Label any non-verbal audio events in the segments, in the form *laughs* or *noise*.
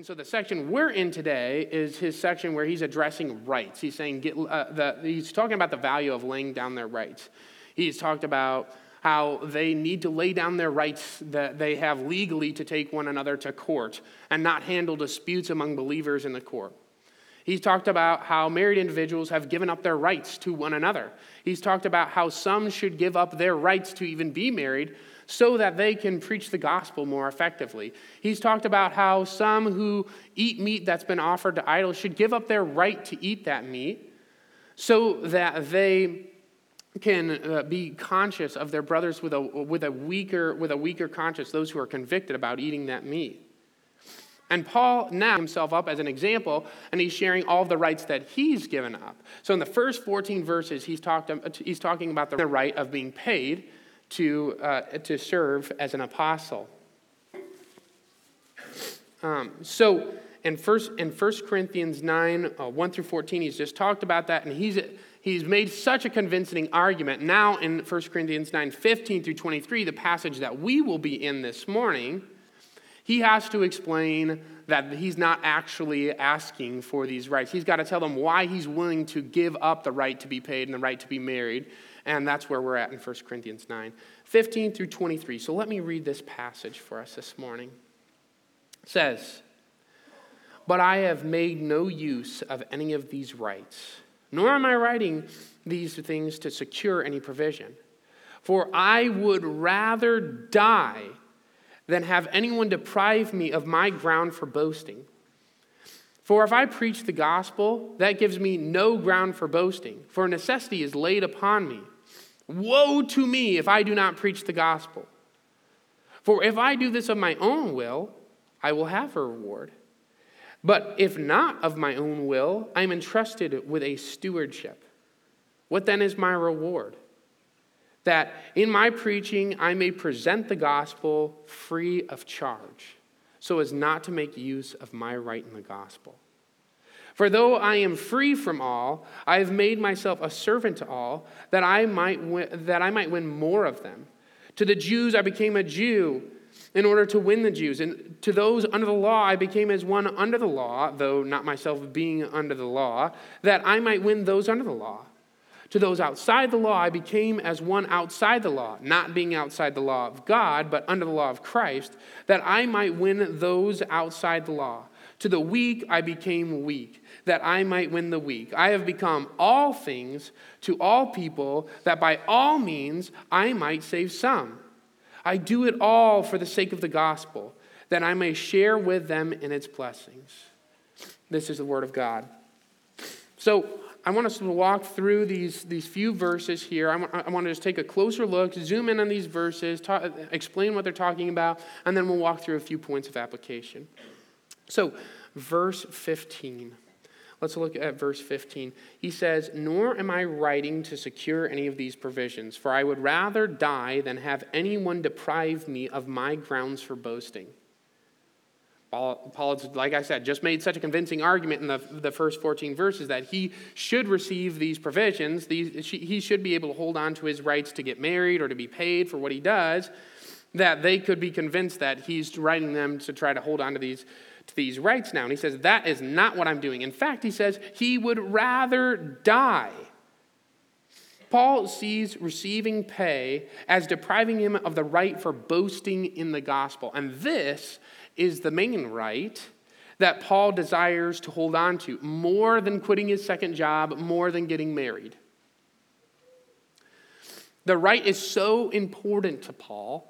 And so the section we're in today is his section where he's addressing rights. He's saying, get, uh, the, he's talking about the value of laying down their rights. He's talked about how they need to lay down their rights that they have legally to take one another to court and not handle disputes among believers in the court. He's talked about how married individuals have given up their rights to one another. He's talked about how some should give up their rights to even be married so that they can preach the gospel more effectively. He's talked about how some who eat meat that's been offered to idols should give up their right to eat that meat so that they can uh, be conscious of their brothers with a, with, a weaker, with a weaker conscience, those who are convicted about eating that meat. And Paul now himself up as an example, and he's sharing all the rights that he's given up. So in the first 14 verses, he's, talked, he's talking about the right of being paid to, uh, to serve as an apostle. Um, so in first, in 1 Corinthians 9, uh, 1 through 14, he's just talked about that, and he's, he's made such a convincing argument. Now in 1 Corinthians 9, 15 through 23, the passage that we will be in this morning, he has to explain that he's not actually asking for these rights. He's got to tell them why he's willing to give up the right to be paid and the right to be married. And that's where we're at in 1 Corinthians 9, 15 through 23. So let me read this passage for us this morning. It says, But I have made no use of any of these rights, nor am I writing these things to secure any provision. For I would rather die than have anyone deprive me of my ground for boasting. For if I preach the gospel, that gives me no ground for boasting, for necessity is laid upon me. Woe to me if I do not preach the gospel. For if I do this of my own will, I will have a reward. But if not of my own will, I am entrusted with a stewardship. What then is my reward? That in my preaching I may present the gospel free of charge, so as not to make use of my right in the gospel. For though I am free from all, I have made myself a servant to all, that I might win, that I might win more of them. To the Jews I became a Jew in order to win the Jews. And to those under the law I became as one under the law, though not myself being under the law, that I might win those under the law. To those outside the law I became as one outside the law, not being outside the law of God, but under the law of Christ, that I might win those outside the law. To the weak I became weak that I might win the weak. I have become all things to all people, that by all means I might save some. I do it all for the sake of the gospel, that I may share with them in its blessings. This is the word of God. So, I want us to walk through these, these few verses here. I want, I want to just take a closer look, zoom in on these verses, talk, explain what they're talking about, and then we'll walk through a few points of application. So, verse 15. Let's look at verse 15. He says, Nor am I writing to secure any of these provisions, for I would rather die than have anyone deprive me of my grounds for boasting. Paul, like I said, just made such a convincing argument in the, the first 14 verses that he should receive these provisions. These, he should be able to hold on to his rights to get married or to be paid for what he does, that they could be convinced that he's writing them to try to hold on to these these rights now. And he says, That is not what I'm doing. In fact, he says, he would rather die. Paul sees receiving pay as depriving him of the right for boasting in the gospel. And this is the main right that Paul desires to hold on to more than quitting his second job, more than getting married. The right is so important to Paul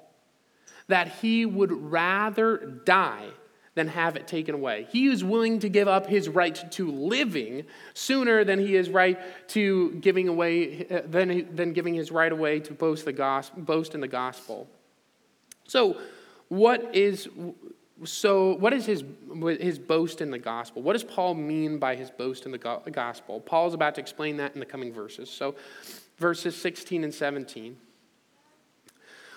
that he would rather die than have it taken away. He is willing to give up his right to living sooner than he is right to giving away uh, than, than giving his right away to boast the gospel, boast in the gospel. So, what is so what is his his boast in the gospel? What does Paul mean by his boast in the gospel? Paul's about to explain that in the coming verses. So, verses 16 and 17.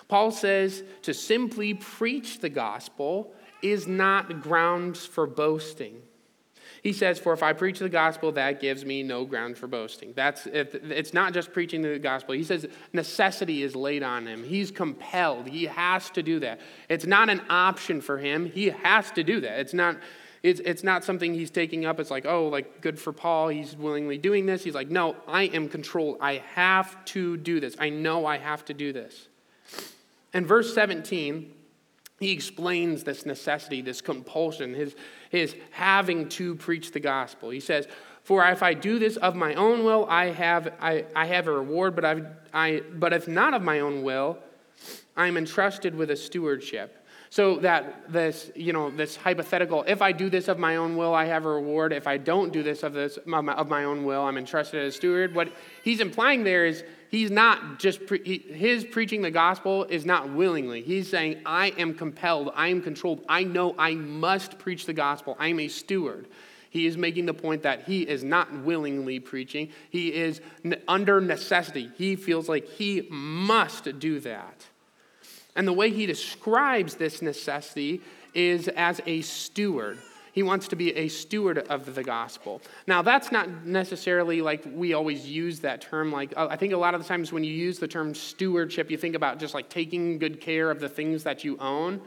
Paul says to simply preach the gospel is not grounds for boasting. He says, For if I preach the gospel, that gives me no ground for boasting. That's, it's not just preaching the gospel. He says necessity is laid on him. He's compelled. He has to do that. It's not an option for him. He has to do that. It's not, it's, it's not something he's taking up. It's like, oh, like good for Paul. He's willingly doing this. He's like, no, I am controlled. I have to do this. I know I have to do this. And verse 17, he explains this necessity, this compulsion, his, his having to preach the gospel. He says, For if I do this of my own will, I have, I, I have a reward, but, I've, I, but if not of my own will, I am entrusted with a stewardship. So that this, you know, this hypothetical, if I do this of my own will, I have a reward. If I don't do this of this of my own will, I'm entrusted as a steward. What he's implying there is he's not just pre- his preaching the gospel is not willingly. He's saying, I am compelled, I am controlled, I know I must preach the gospel. I am a steward. He is making the point that he is not willingly preaching. He is under necessity. He feels like he must do that. And the way he describes this necessity is as a steward. He wants to be a steward of the gospel. Now, that's not necessarily like we always use that term. Like, uh, I think a lot of the times when you use the term stewardship, you think about just like taking good care of the things that you own.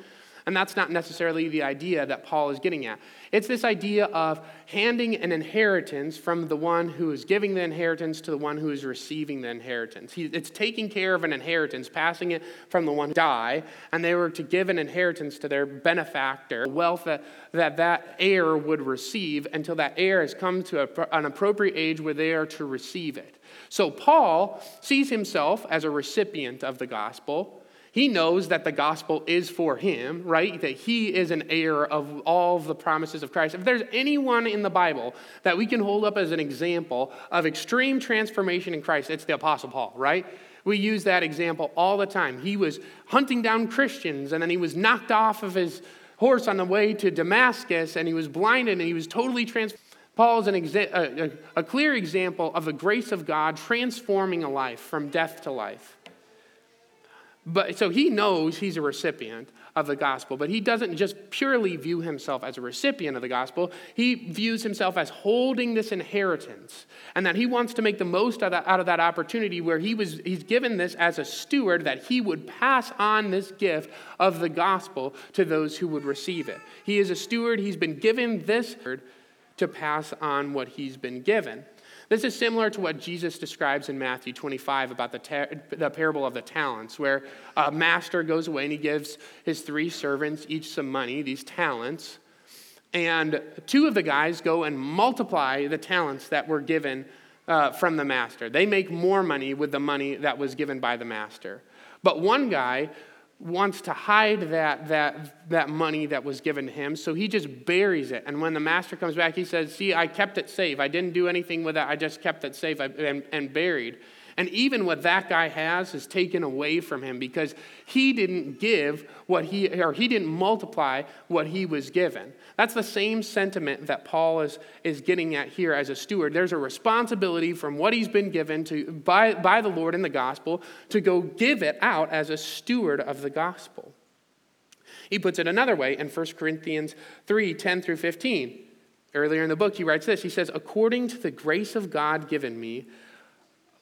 And that's not necessarily the idea that Paul is getting at. It's this idea of handing an inheritance from the one who is giving the inheritance to the one who is receiving the inheritance. it's taking care of an inheritance, passing it from the one who died, and they were to give an inheritance to their benefactor, wealth that that, that heir would receive until that heir has come to a, an appropriate age where they are to receive it. So Paul sees himself as a recipient of the gospel he knows that the gospel is for him, right? That he is an heir of all of the promises of Christ. If there's anyone in the Bible that we can hold up as an example of extreme transformation in Christ, it's the Apostle Paul, right? We use that example all the time. He was hunting down Christians and then he was knocked off of his horse on the way to Damascus and he was blinded and he was totally transformed. Paul is exa- a, a, a clear example of the grace of God transforming a life from death to life. But so he knows he's a recipient of the gospel, but he doesn't just purely view himself as a recipient of the gospel. He views himself as holding this inheritance, and that he wants to make the most out of that, opportunity where he was he's given this as a steward that he would pass on this gift of the gospel to those who would receive it. He is a steward, he's been given this to pass on what he's been given. This is similar to what Jesus describes in Matthew 25 about the, the parable of the talents, where a master goes away and he gives his three servants each some money, these talents. And two of the guys go and multiply the talents that were given uh, from the master. They make more money with the money that was given by the master. But one guy wants to hide that, that, that money that was given to him, so he just buries it. And when the master comes back, he says, See, I kept it safe. I didn't do anything with it, I just kept it safe and, and buried. And even what that guy has is taken away from him because he didn't give what he, or he didn't multiply what he was given. That's the same sentiment that Paul is, is getting at here as a steward. There's a responsibility from what he's been given to, by, by the Lord in the gospel to go give it out as a steward of the gospel. He puts it another way in 1 Corinthians 3 10 through 15. Earlier in the book, he writes this He says, According to the grace of God given me,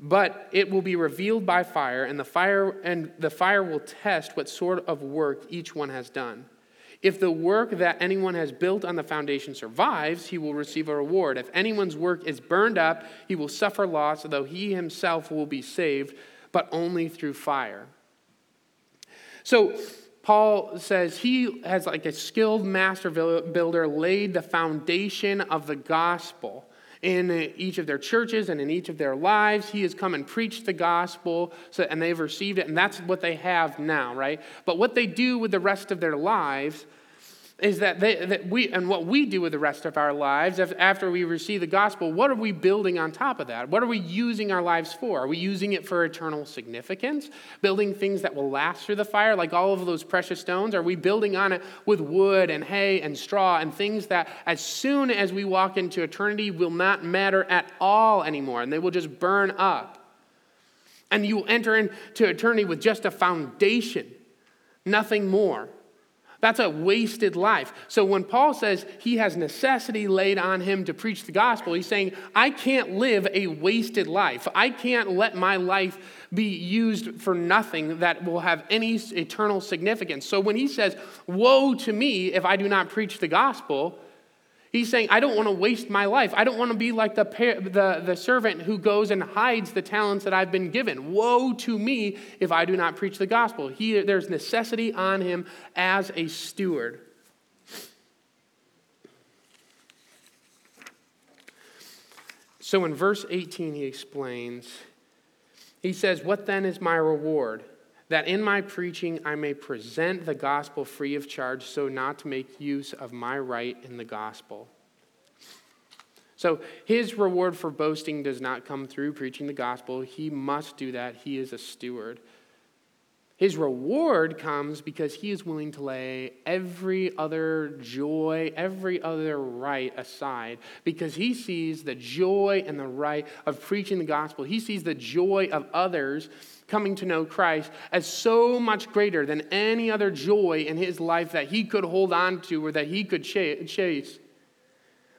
but it will be revealed by fire and the fire and the fire will test what sort of work each one has done. If the work that anyone has built on the foundation survives he will receive a reward. If anyone's work is burned up he will suffer loss though he himself will be saved but only through fire. So Paul says he has like a skilled master builder laid the foundation of the gospel in each of their churches and in each of their lives. He has come and preached the gospel, so, and they've received it, and that's what they have now, right? But what they do with the rest of their lives is that, they, that we, and what we do with the rest of our lives after we receive the gospel, what are we building on top of that? What are we using our lives for? Are we using it for eternal significance? Building things that will last through the fire, like all of those precious stones? Are we building on it with wood and hay and straw and things that, as soon as we walk into eternity, will not matter at all anymore and they will just burn up? And you enter into eternity with just a foundation, nothing more. That's a wasted life. So when Paul says he has necessity laid on him to preach the gospel, he's saying, I can't live a wasted life. I can't let my life be used for nothing that will have any eternal significance. So when he says, Woe to me if I do not preach the gospel, He's saying, I don't want to waste my life. I don't want to be like the, the, the servant who goes and hides the talents that I've been given. Woe to me if I do not preach the gospel. He, there's necessity on him as a steward. So in verse 18, he explains, he says, What then is my reward? That in my preaching I may present the gospel free of charge, so not to make use of my right in the gospel. So his reward for boasting does not come through preaching the gospel. He must do that. He is a steward. His reward comes because he is willing to lay every other joy, every other right aside, because he sees the joy and the right of preaching the gospel. He sees the joy of others coming to know Christ as so much greater than any other joy in his life that he could hold on to or that he could chase.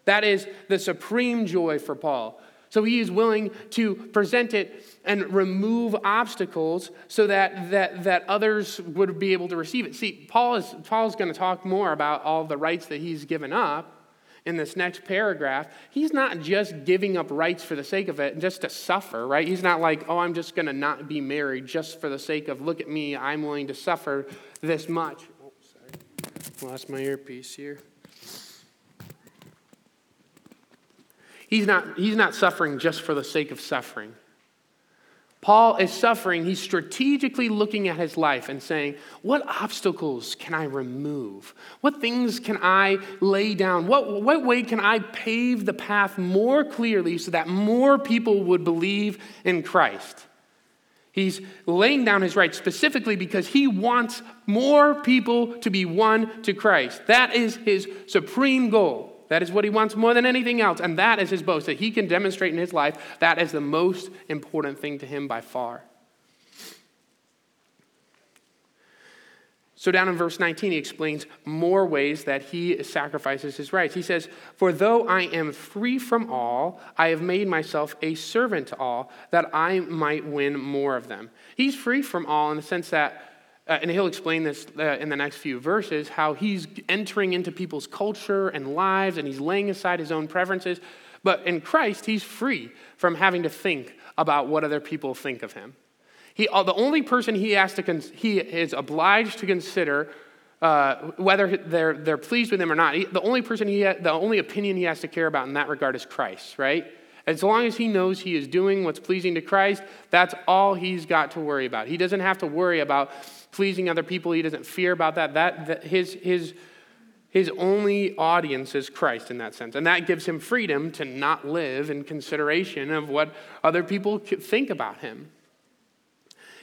That is the supreme joy for Paul. So he is willing to present it and remove obstacles so that, that, that others would be able to receive it. See, Paul is Paul's going to talk more about all the rights that he's given up in this next paragraph. He's not just giving up rights for the sake of it, and just to suffer, right? He's not like, oh, I'm just going to not be married just for the sake of, look at me, I'm willing to suffer this much. Oh, sorry. Lost my earpiece here. He's not, he's not suffering just for the sake of suffering. Paul is suffering. He's strategically looking at his life and saying, What obstacles can I remove? What things can I lay down? What, what way can I pave the path more clearly so that more people would believe in Christ? He's laying down his rights specifically because he wants more people to be won to Christ. That is his supreme goal. That is what he wants more than anything else. And that is his boast, that he can demonstrate in his life that is the most important thing to him by far. So, down in verse 19, he explains more ways that he sacrifices his rights. He says, For though I am free from all, I have made myself a servant to all, that I might win more of them. He's free from all in the sense that uh, and he'll explain this uh, in the next few verses how he's entering into people's culture and lives and he's laying aside his own preferences. But in Christ, he's free from having to think about what other people think of him. He, uh, the only person he, has to he is obliged to consider uh, whether they're, they're pleased with him or not, he, the only person he ha- the only opinion he has to care about in that regard is Christ, right? As long as he knows he is doing what's pleasing to Christ, that's all he's got to worry about. He doesn't have to worry about pleasing other people. He doesn't fear about that. That, that his, his, his only audience is Christ in that sense. And that gives him freedom to not live in consideration of what other people think about him.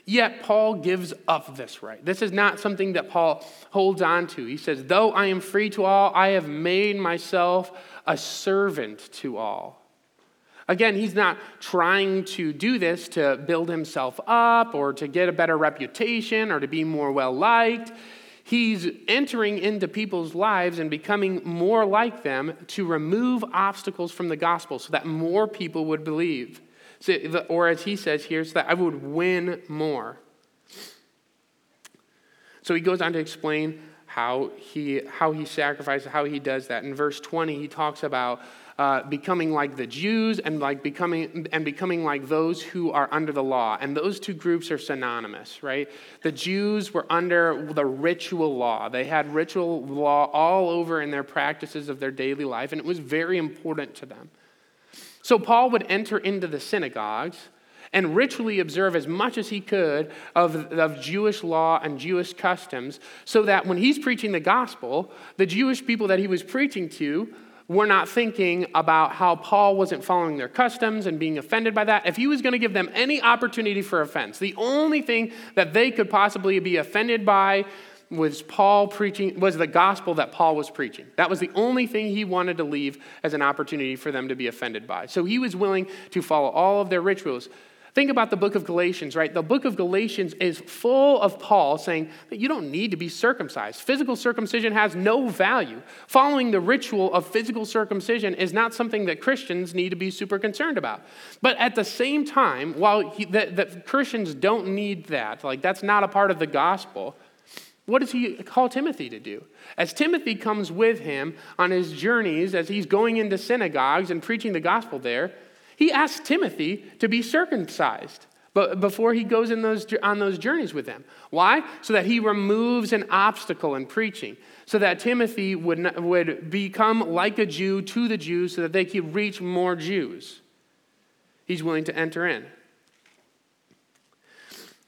Yet Paul gives up this right. This is not something that Paul holds on to. He says, Though I am free to all, I have made myself a servant to all. Again, he's not trying to do this to build himself up or to get a better reputation or to be more well liked. He's entering into people's lives and becoming more like them to remove obstacles from the gospel so that more people would believe. So, or as he says here, so that I would win more. So he goes on to explain how he, how he sacrifices, how he does that. In verse 20, he talks about uh, becoming like the Jews and like becoming and becoming like those who are under the law. And those two groups are synonymous, right? The Jews were under the ritual law. They had ritual law all over in their practices of their daily life, and it was very important to them. So Paul would enter into the synagogues and ritually observe as much as he could of, of Jewish law and Jewish customs, so that when he's preaching the gospel, the Jewish people that he was preaching to were not thinking about how Paul wasn't following their customs and being offended by that. If he was going to give them any opportunity for offense, the only thing that they could possibly be offended by was Paul preaching, was the gospel that Paul was preaching. That was the only thing he wanted to leave as an opportunity for them to be offended by. So he was willing to follow all of their rituals. Think about the book of Galatians, right? The book of Galatians is full of Paul saying that you don't need to be circumcised. Physical circumcision has no value. Following the ritual of physical circumcision is not something that Christians need to be super concerned about. But at the same time, while he, that, that Christians don't need that, like that's not a part of the gospel, what does he call Timothy to do? As Timothy comes with him on his journeys, as he's going into synagogues and preaching the gospel there, he asks Timothy to be circumcised but before he goes in those, on those journeys with them. Why? So that he removes an obstacle in preaching, so that Timothy would, would become like a Jew to the Jews, so that they could reach more Jews. He's willing to enter in.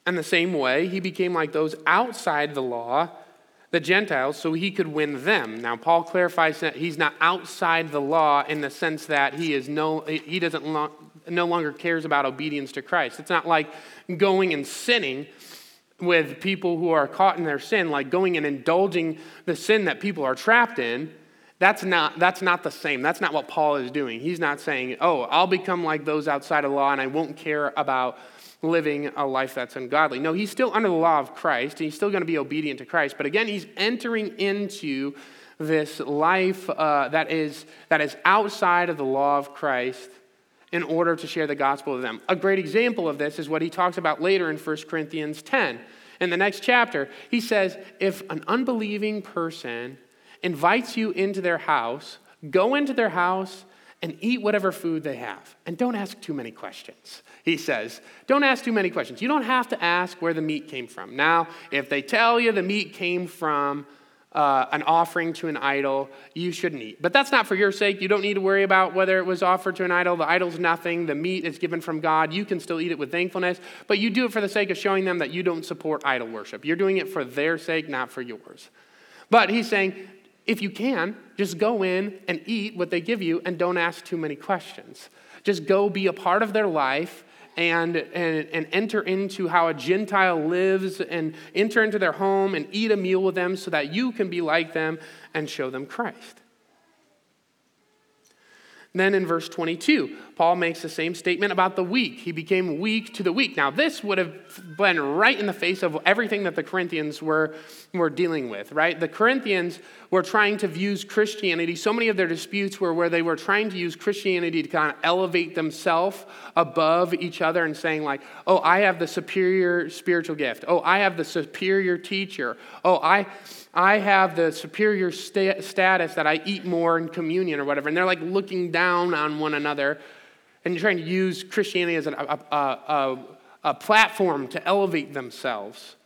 And the same way, he became like those outside the law, the Gentiles, so he could win them. Now, Paul clarifies that he's not outside the law in the sense that he is no, he doesn't lo- no longer cares about obedience to Christ. It's not like going and sinning with people who are caught in their sin, like going and indulging the sin that people are trapped in. That's not, that's not the same. That's not what Paul is doing. He's not saying, oh, I'll become like those outside of law and I won't care about living a life that's ungodly. No, he's still under the law of Christ, and he's still going to be obedient to Christ. But again, he's entering into this life uh, that, is, that is outside of the law of Christ in order to share the gospel with them. A great example of this is what he talks about later in 1 Corinthians 10. In the next chapter, he says, If an unbelieving person invites you into their house, go into their house and eat whatever food they have. And don't ask too many questions he says. Don't ask too many questions. You don't have to ask where the meat came from. Now, if they tell you the meat came from uh, an offering to an idol, you shouldn't eat. But that's not for your sake. You don't need to worry about whether it was offered to an idol. The idol's nothing. The meat is given from God. You can still eat it with thankfulness, but you do it for the sake of showing them that you don't support idol worship. You're doing it for their sake, not for yours. But he's saying, if you can, just go in and eat what they give you and don't ask too many questions. Just go be a part of their life and, and, and enter into how a Gentile lives and enter into their home and eat a meal with them so that you can be like them and show them Christ. Then in verse 22, Paul makes the same statement about the weak. He became weak to the weak. Now, this would have been right in the face of everything that the Corinthians were, were dealing with, right? The Corinthians were trying to use Christianity. So many of their disputes were where they were trying to use Christianity to kind of elevate themselves above each other and saying, like, oh, I have the superior spiritual gift. Oh, I have the superior teacher. Oh, I. I have the superior sta- status that I eat more in communion or whatever. And they're like looking down on one another and trying to use Christianity as a, a, a, a platform to elevate themselves.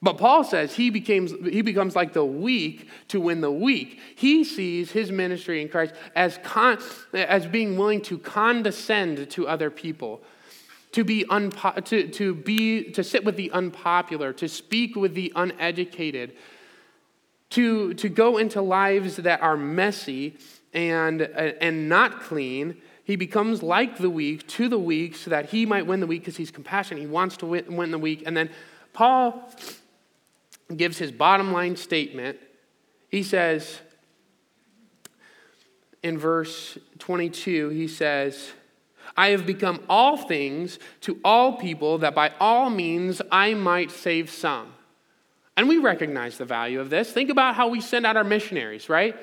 But Paul says he, becomes, he becomes like the weak to win the weak. He sees his ministry in Christ as, con, as being willing to condescend to other people, to, be unpo, to, to, be, to sit with the unpopular, to speak with the uneducated, to, to go into lives that are messy and, and not clean. He becomes like the weak to the weak so that he might win the weak because he's compassionate. He wants to win, win the weak. And then Paul gives his bottom line statement. He says, in verse 22, he says, I have become all things to all people that by all means I might save some. And we recognize the value of this. Think about how we send out our missionaries, right?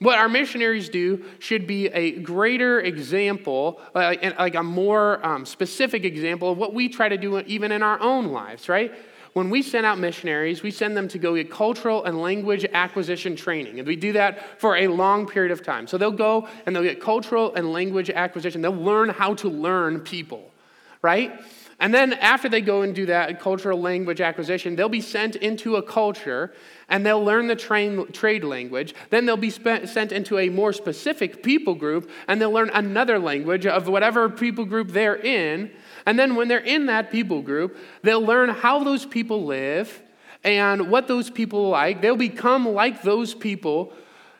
What our missionaries do should be a greater example, like a more um, specific example of what we try to do even in our own lives, right? When we send out missionaries, we send them to go get cultural and language acquisition training. And we do that for a long period of time. So they'll go and they'll get cultural and language acquisition. They'll learn how to learn people, right? And then after they go and do that cultural language acquisition, they'll be sent into a culture and they'll learn the train, trade language. Then they'll be spe- sent into a more specific people group and they'll learn another language of whatever people group they're in. And then when they're in that people group, they'll learn how those people live and what those people like. They'll become like those people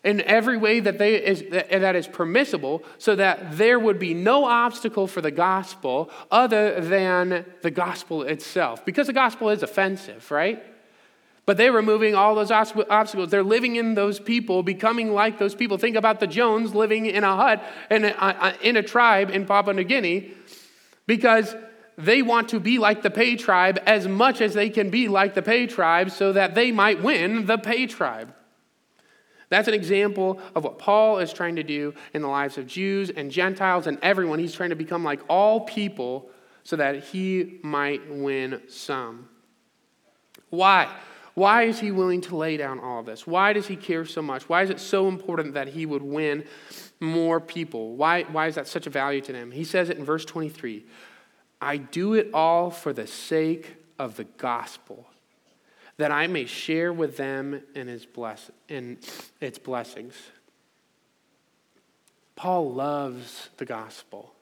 in every way that, they is, that is permissible so that there would be no obstacle for the gospel other than the gospel itself. Because the gospel is offensive, right? But they're removing all those obstacles. They're living in those people, becoming like those people. Think about the Jones living in a hut in a, in a tribe in Papua New Guinea because they want to be like the Pei tribe as much as they can be like the Pei tribe so that they might win the Pei tribe. That's an example of what Paul is trying to do in the lives of Jews and Gentiles and everyone. He's trying to become like all people so that he might win some. Why? Why is he willing to lay down all of this? Why does he care so much? Why is it so important that he would win more people? Why, why is that such a value to him? He says it in verse 23 I do it all for the sake of the gospel that I may share with them in, his bless, in its blessings. Paul loves the gospel.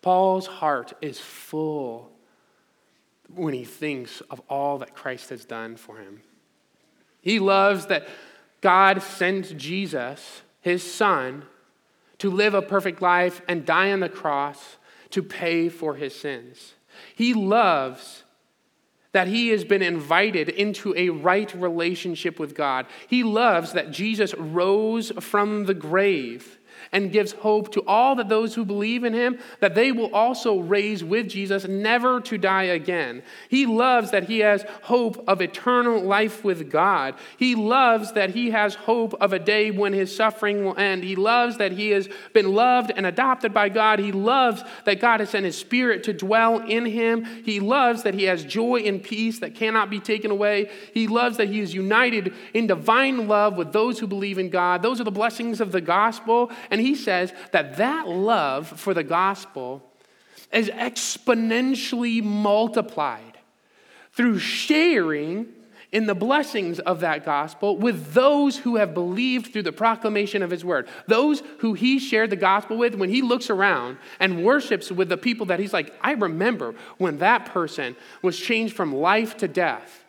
Paul's heart is full when he thinks of all that Christ has done for him. He loves that God sent Jesus, his son, to live a perfect life and die on the cross to pay for his sins. He loves that he has been invited into a right relationship with God. He loves that Jesus rose from the grave and gives hope to all that those who believe in him that they will also raise with Jesus never to die again. He loves that he has hope of eternal life with God. He loves that he has hope of a day when his suffering will end. He loves that he has been loved and adopted by God. He loves that God has sent his spirit to dwell in him. He loves that he has joy and peace that cannot be taken away. He loves that he is united in divine love with those who believe in God. Those are the blessings of the gospel. And he says that that love for the gospel is exponentially multiplied through sharing in the blessings of that gospel with those who have believed through the proclamation of his word. Those who he shared the gospel with, when he looks around and worships with the people that he's like, I remember when that person was changed from life to death.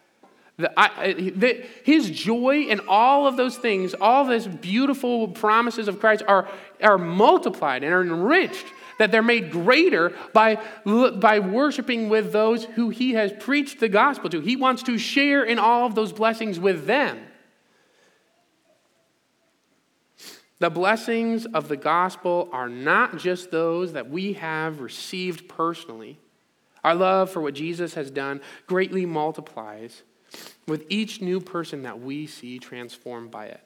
The, I, the, his joy and all of those things, all those beautiful promises of Christ are, are multiplied and are enriched, that they're made greater by, by worshiping with those who he has preached the gospel to. He wants to share in all of those blessings with them. The blessings of the gospel are not just those that we have received personally. Our love for what Jesus has done greatly multiplies with each new person that we see transformed by it.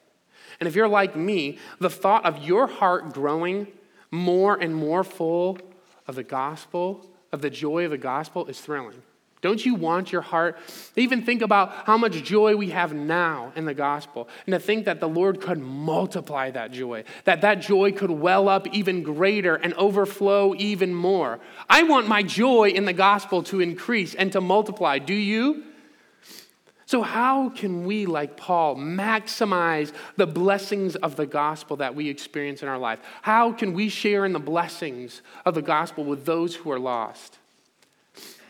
And if you're like me, the thought of your heart growing more and more full of the gospel, of the joy of the gospel, is thrilling. Don't you want your heart? Even think about how much joy we have now in the gospel, and to think that the Lord could multiply that joy, that that joy could well up even greater and overflow even more. I want my joy in the gospel to increase and to multiply. Do you? So, how can we, like Paul, maximize the blessings of the gospel that we experience in our life? How can we share in the blessings of the gospel with those who are lost?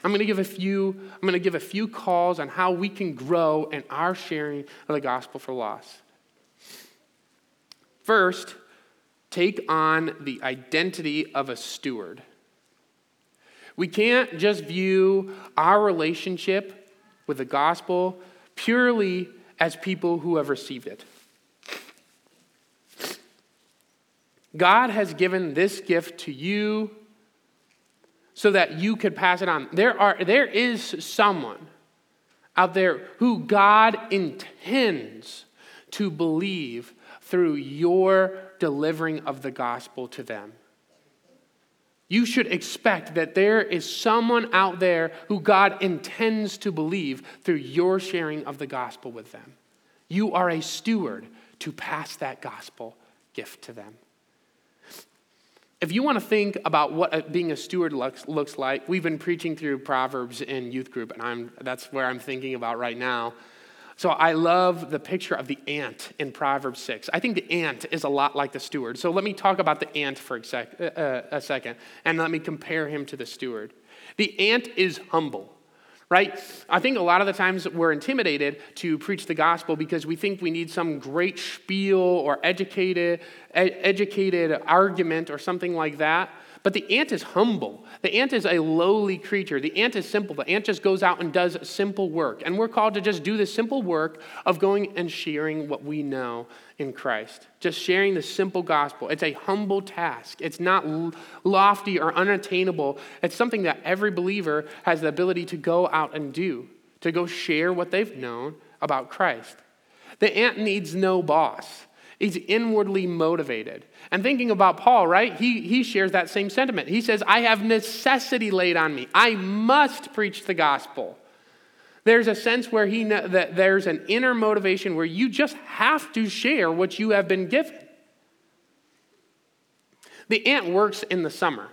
I'm going to give a few, I'm going to give a few calls on how we can grow in our sharing of the gospel for lost. First, take on the identity of a steward. We can't just view our relationship with the gospel purely as people who have received it. God has given this gift to you so that you could pass it on. There, are, there is someone out there who God intends to believe through your delivering of the gospel to them. You should expect that there is someone out there who God intends to believe through your sharing of the gospel with them. You are a steward to pass that gospel gift to them. if you want to think about what being a steward looks, looks like, we've been preaching through Proverbs in youth group, and I'm, that's where I'm thinking about right now. So I love the picture of the ant in Proverbs 6. I think the ant is a lot like the steward. So let me talk about the ant for a, sec, uh, uh a second, and let me compare him to the steward. The ant is humble right? I think a lot of the times we're intimidated to preach the gospel because we think we need some great spiel or educated, ed- educated argument or something like that. But the ant is humble. The ant is a lowly creature. The ant is simple. The ant just goes out and does simple work. And we're called to just do the simple work of going and sharing what we know in Christ. Just sharing the simple gospel. It's a humble task. It's not lofty or unattainable. It's something that every believer has the ability to go out and do, to go share what they've known about Christ. The ant needs no boss. He's inwardly motivated. And thinking about Paul, right? He, he shares that same sentiment. He says, I have necessity laid on me. I must preach the gospel. There's a sense where he that there's an inner motivation where you just have to share what you have been given. The ant works in the summer.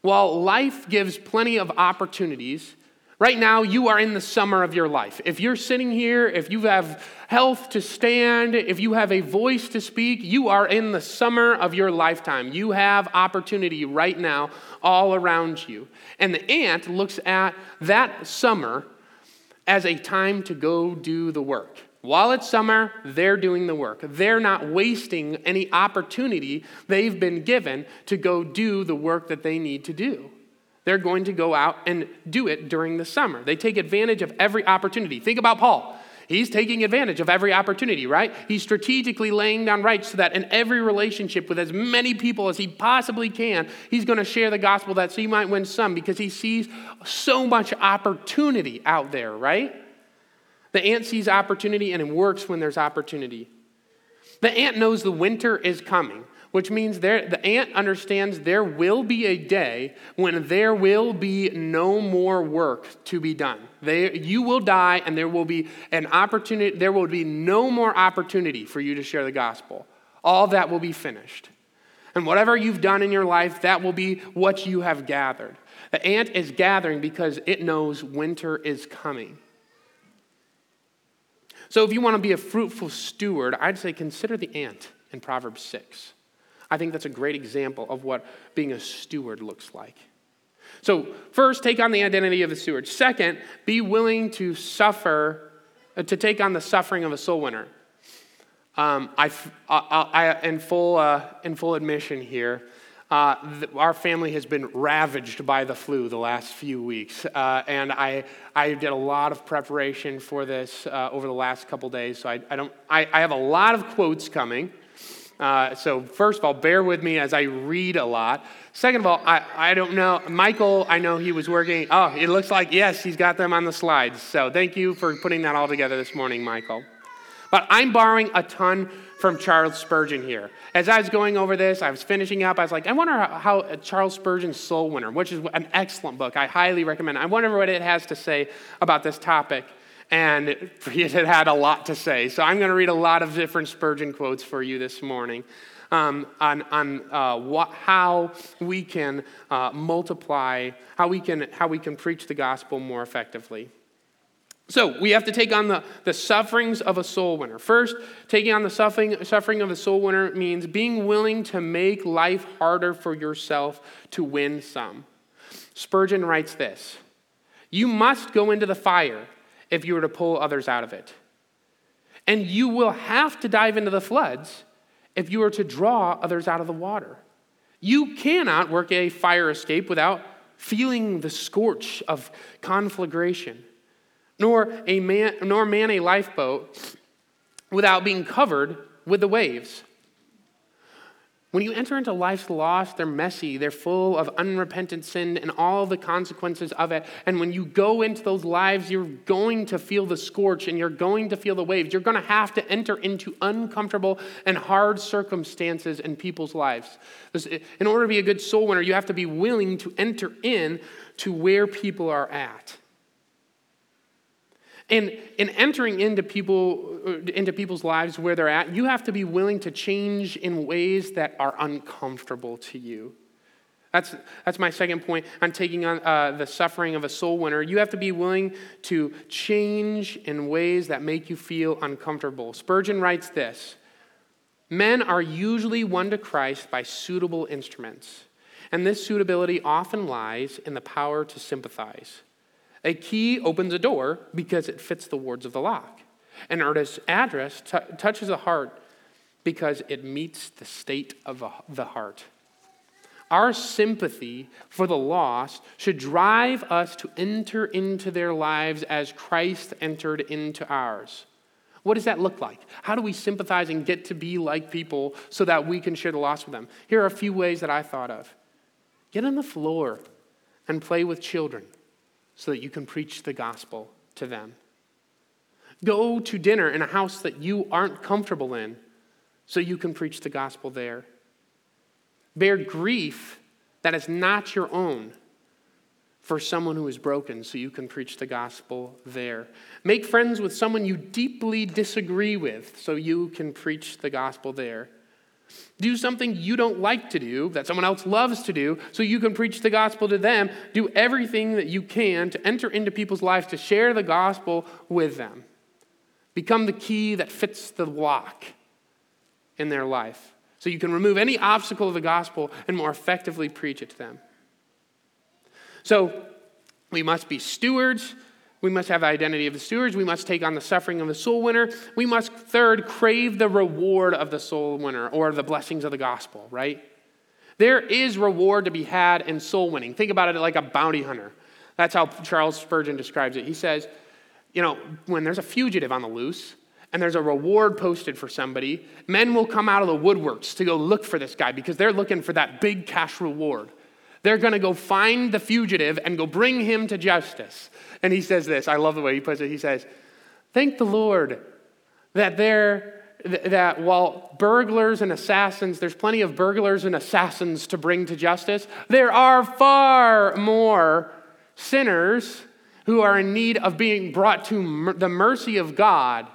While life gives plenty of opportunities, Right now, you are in the summer of your life. If you're sitting here, if you have health to stand, if you have a voice to speak, you are in the summer of your lifetime. You have opportunity right now all around you. And the ant looks at that summer as a time to go do the work. While it's summer, they're doing the work. They're not wasting any opportunity they've been given to go do the work that they need to do. They're going to go out and do it during the summer. They take advantage of every opportunity. Think about Paul. He's taking advantage of every opportunity, right? He's strategically laying down rights so that in every relationship with as many people as he possibly can, he's going to share the gospel that so he might win some because he sees so much opportunity out there, right? The ant sees opportunity and it works when there's opportunity. The ant knows the winter is coming which means the ant understands there will be a day when there will be no more work to be done. They, you will die, and there will be an opportunity, there will be no more opportunity for you to share the gospel. All that will be finished. And whatever you've done in your life, that will be what you have gathered. The ant is gathering because it knows winter is coming. So, if you want to be a fruitful steward, I'd say consider the ant in Proverbs 6. I think that's a great example of what being a steward looks like. So, first, take on the identity of a steward. Second, be willing to suffer, uh, to take on the suffering of a soul winner. Um, I, I, I, in, full, uh, in full admission here, uh, th- our family has been ravaged by the flu the last few weeks. Uh, and I, I did a lot of preparation for this uh, over the last couple days. So I, I, don't, I, I have a lot of quotes coming. Uh, so, first of all, bear with me as I read a lot. Second of all, I, I don't know. Michael, I know he was working. Oh, it looks like, yes, he's got them on the slides. So, thank you for putting that all together this morning, Michael. But I'm borrowing a ton from Charles Spurgeon here. As I was going over this, I was finishing up. I was like, I wonder how, how Charles Spurgeon's Soul Winner, which is an excellent book, I highly recommend. I wonder what it has to say about this topic and *laughs* it had a lot to say. So I'm going to read a lot of different Spurgeon quotes for you this morning. Um, on, on uh, what, how we can uh, multiply, how we can, how we can preach the gospel more effectively. So we have to take on the, the sufferings of a soul winner. First, taking on the suffering, suffering of a soul winner means being willing to make life harder for yourself to win some. Spurgeon writes this You must go into the fire if you were to pull others out of it. And you will have to dive into the floods if you are to draw others out of the water. You cannot work a fire escape without feeling the scorch of conflagration, nor, a man, nor man a lifeboat without being covered with the waves. When you enter into life's loss, they're messy, they're full of unrepentant sin and all the consequences of it. And when you go into those lives, you're going to feel the scorch and you're going to feel the waves. You're going to have to enter into uncomfortable and hard circumstances in people's lives. In order to be a good soul winner, you have to be willing to enter in to where people are at. And in entering into people uh, into people's lives where they're at, you have to be willing to change in ways that are uncomfortable to you. That's, that's my second point on taking on uh, the suffering of a soul winner. You have to be willing to change in ways that make you feel uncomfortable. Spurgeon writes this Men are usually won to Christ by suitable instruments, and this suitability often lies in the power to sympathize. A key opens a door because it fits the wards of the lock. An artist's address t- touches a heart because it meets the state of the heart. Our sympathy for the lost should drive us to enter into their lives as Christ entered into ours. What does that look like? How do we sympathize and get to be like people so that we can share the loss with them? Here are a few ways that I thought of get on the floor and play with children so that you can preach the gospel to them. Go to dinner in a house that you aren't comfortable in so you can preach the gospel there. Bear grief that is not your own for someone who is broken so you can preach the gospel there. Make friends with someone you deeply disagree with so you can preach the gospel there. Do something you don't like to do that someone else loves to do so you can preach the gospel to them. Do everything that you can to enter into people's lives to share the gospel with them. Become the key that fits the lock in their life so you can remove any obstacle of the gospel and more effectively preach it to them. So we must be stewards. We must have the identity of the stewards. We must take on the suffering of the soul winner. We must, third, crave the reward of the soul winner or the blessings of the gospel, right? There is reward to be had in soul winning. Think about it like a bounty hunter. That's how Charles Spurgeon describes it. He says, you know, when there's a fugitive on the loose and there's a reward posted for somebody, men will come out of the woodworks to go look for this guy because they're looking for that big cash reward. They're going to go find the fugitive and go bring him to justice. And he says this I love the way he puts it. He says, Thank the Lord that there that while burglars and assassins, there's plenty of burglars and assassins to bring to justice, there are far more sinners who are in need of being brought to the mercy of God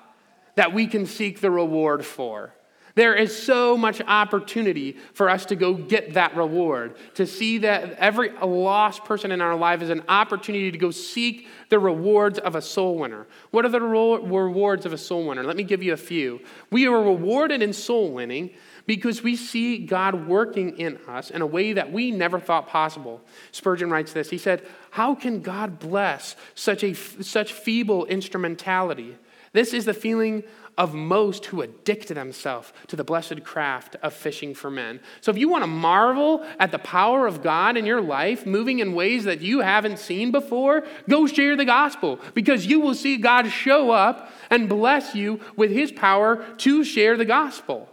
that we can seek the reward for. There is so much opportunity for us to go get that reward, to see that every lost person in our life is an opportunity to go seek the rewards of a soul winner. What are the rewards of a soul winner? Let me give you a few. We are rewarded in soul winning because we see God working in us in a way that we never thought possible. Spurgeon writes this He said, How can God bless such, a, such feeble instrumentality? This is the feeling of most who addict themselves to the blessed craft of fishing for men. So, if you want to marvel at the power of God in your life, moving in ways that you haven't seen before, go share the gospel because you will see God show up and bless you with his power to share the gospel.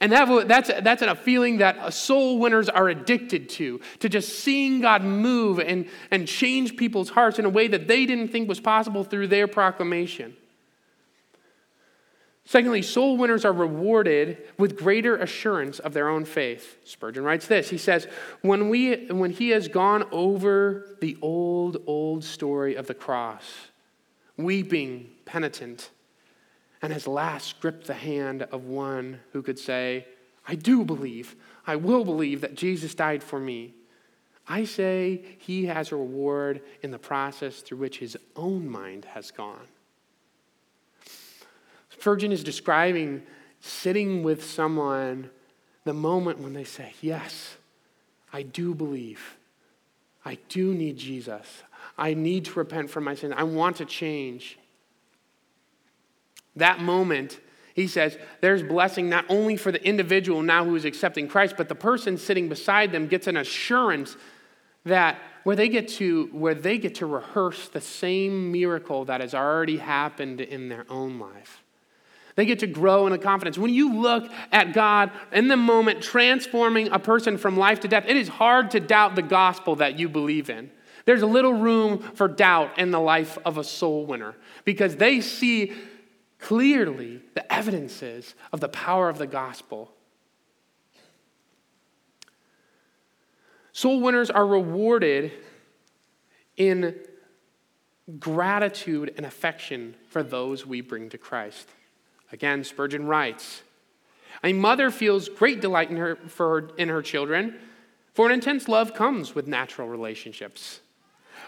And that, that's, that's a feeling that soul winners are addicted to, to just seeing God move and, and change people's hearts in a way that they didn't think was possible through their proclamation. Secondly, soul winners are rewarded with greater assurance of their own faith. Spurgeon writes this. He says, when, we, when he has gone over the old, old story of the cross, weeping, penitent, and has last gripped the hand of one who could say, I do believe, I will believe that Jesus died for me. I say he has a reward in the process through which his own mind has gone. Spurgeon is describing sitting with someone the moment when they say, Yes, I do believe. I do need Jesus. I need to repent from my sins. I want to change. That moment, he says, there's blessing not only for the individual now who is accepting Christ, but the person sitting beside them gets an assurance that where they get to where they get to rehearse the same miracle that has already happened in their own life. They get to grow in a confidence. When you look at God in the moment transforming a person from life to death, it is hard to doubt the gospel that you believe in. There's little room for doubt in the life of a soul winner because they see clearly the evidences of the power of the gospel. Soul winners are rewarded in gratitude and affection for those we bring to Christ. Again, Spurgeon writes A mother feels great delight in her, for her, in her children, For an intense love comes with natural relationships.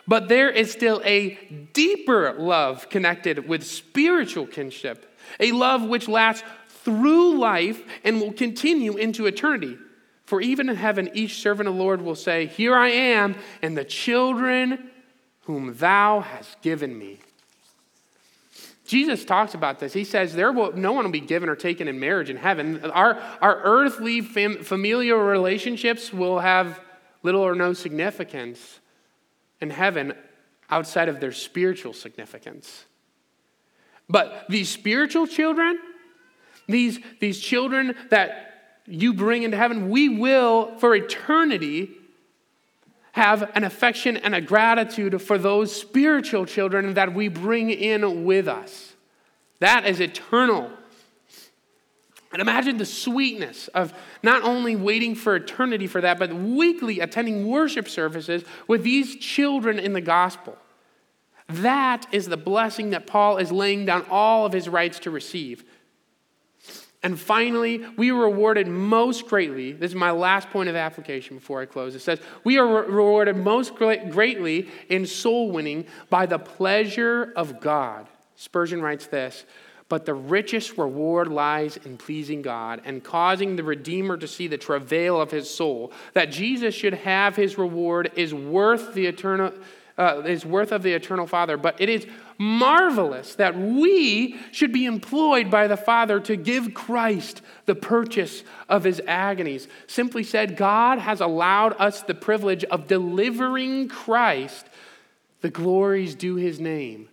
But there is still a deeper love connected with spiritual kinship, a love which lasts through life and will continue into eternity. For even in heaven, each servant of the Lord will say, Here I am, and the children whom thou hast given me. Jesus talks about this. He says, there will, no one will be given or taken in marriage in heaven. Our, our earthly fam, familial relationships will have little or no significance in heaven outside of their spiritual significance. But these spiritual children, these, these children that you bring into heaven, we will, for eternity, have an affection and a gratitude for those spiritual children that we bring in with us. That is eternal. And imagine the sweetness of not only waiting for eternity for that, but weekly attending worship services with these children in the gospel. That is the blessing that Paul is laying down all of his rights to receive. And finally, we are rewarded most greatly. This is my last point of application before I close. It says, We are rewarded most greatly in soul winning by the pleasure of God. Spurgeon writes this But the richest reward lies in pleasing God and causing the Redeemer to see the travail of his soul. That Jesus should have his reward is worth the eternal uh, is worth of the eternal Father. But it is marvelous that we should be employed by the Father to give Christ the purchase of his agonies. Simply said, God has allowed us the privilege of delivering Christ the glories due his name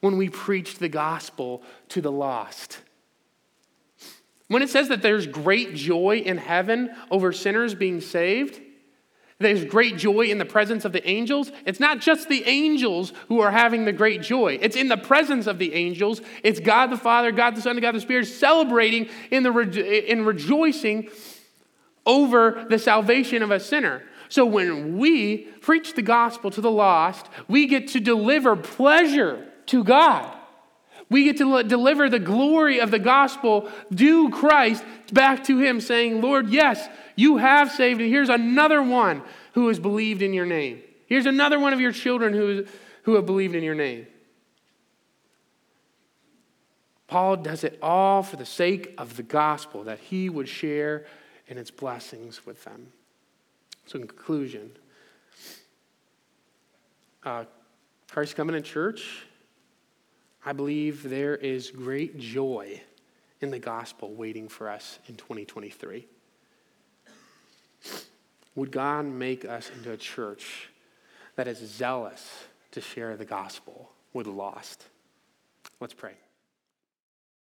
when we preach the gospel to the lost. When it says that there's great joy in heaven over sinners being saved, there's great joy in the presence of the angels. It's not just the angels who are having the great joy. It's in the presence of the angels. It's God the Father, God the Son, and God the Spirit celebrating in, the in rejoicing over the salvation of a sinner. So when we preach the gospel to the lost, we get to deliver pleasure to God. We get to deliver the glory of the gospel due Christ back to Him, saying, Lord, yes, you have saved, and here's another one who has believed in your name. Here's another one of your children who, who have believed in your name. Paul does it all for the sake of the gospel, that he would share in its blessings with them. So, in conclusion, uh, Christ Community Church I believe there is great joy in the gospel waiting for us in 2023. Would God make us into a church that is zealous to share the gospel with the lost? Let's pray.